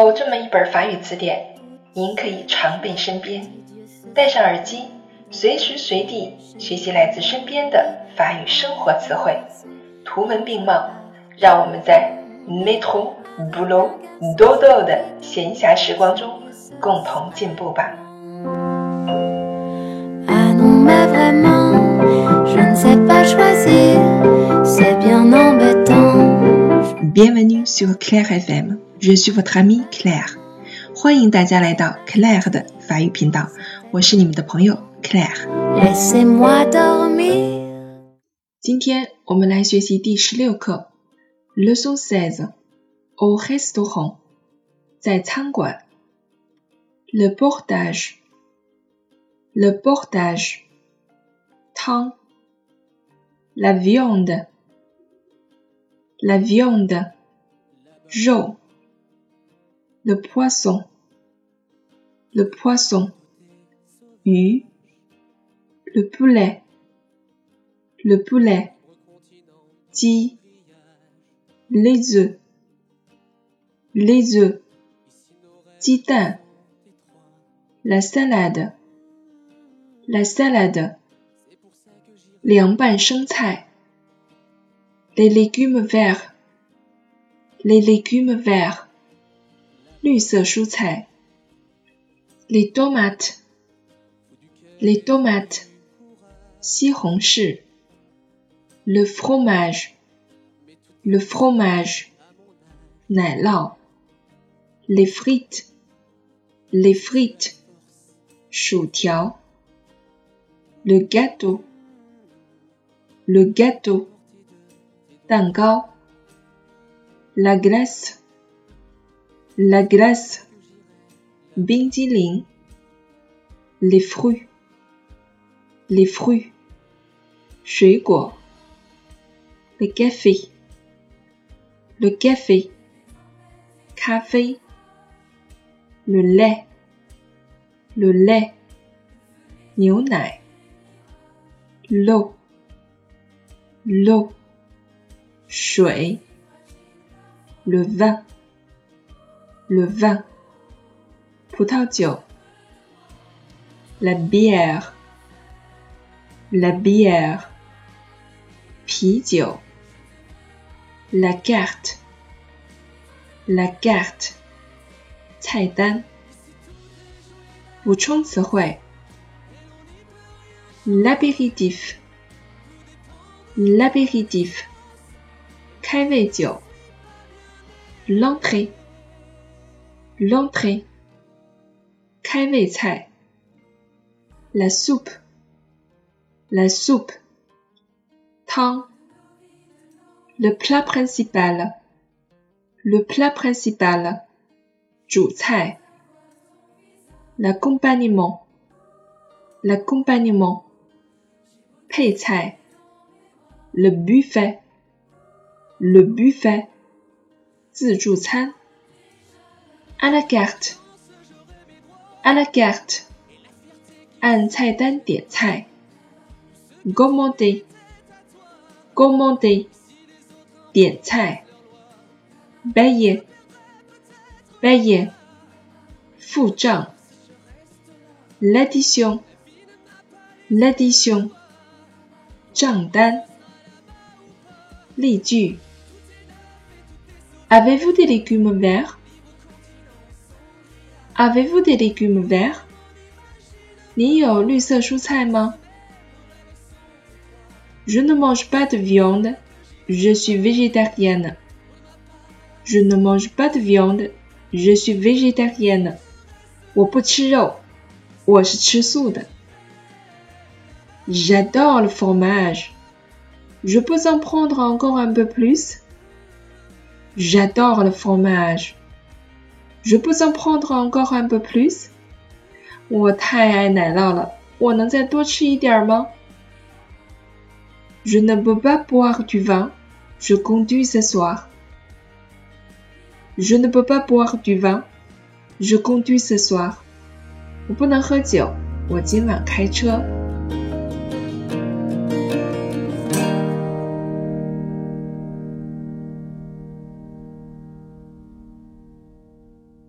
有这么一本法语词典，您可以常备身边，戴上耳机，随时随地学习来自身边的法语生活词汇，图文并茂。让我们在 metro boulot dodo 的闲暇时光中共同进步吧。Bienvenue sur Claire FM. Je suis votre amie Claire. 欢迎大家来到 Claire 的法语频道，我是你们的朋友 Claire。今天我们来学习第十六课，Leçon seize au restaurant，在餐馆。Le portage，le portage，汤。La viande，la viande，肉。 Le poisson, le poisson, U, le poulet, le poulet, Ti, les œufs, les œufs, titan, la salade, la salade, les les légumes verts, les légumes verts, 绿色蔬菜，les tomates，les tomates，西红柿，le fromage，le fromage，奶酪，les frites，les frites，薯条，le gâteau，le gâteau，蛋糕，la glace。 La glace, les fruits, les fruits, le café, le café, café, le lait, le lait, l'eau, l'eau, le vin le vin, la bière, la bière, pigeon, la carte, la carte, l'apéritif, l'apéritif, l'entrée l'entrée, la soupe, la soupe, le plat principal, le plat principal, Zhu l'accompagnement, l'accompagnement, Pei le buffet, le buffet, Zhu Cai. à la carte, à la carte, 按菜单点菜。commander, commander, 点菜。payer, payer, 付账。l'addition, l'addition, 账单。例句：Avez-vous des légumes verts? Avez-vous des légumes verts? 你有绿色蔬菜吗？Je ne mange pas de viande. Je suis végétarienne. Je ne mange pas de viande. Je suis végétarienne. 我不吃肉，我是吃素的。J'adore le fromage. Je peux en prendre encore un peu plus? J'adore le fromage. Je peux en prendre encore un peu plus? 我太爱奶酪了，我能再多吃一点吗？Je ne peux pas boire du vin. Je conduis ce soir. Je ne peux pas boire du vin. Je conduis ce soir. 我不能喝酒，我今晚开车。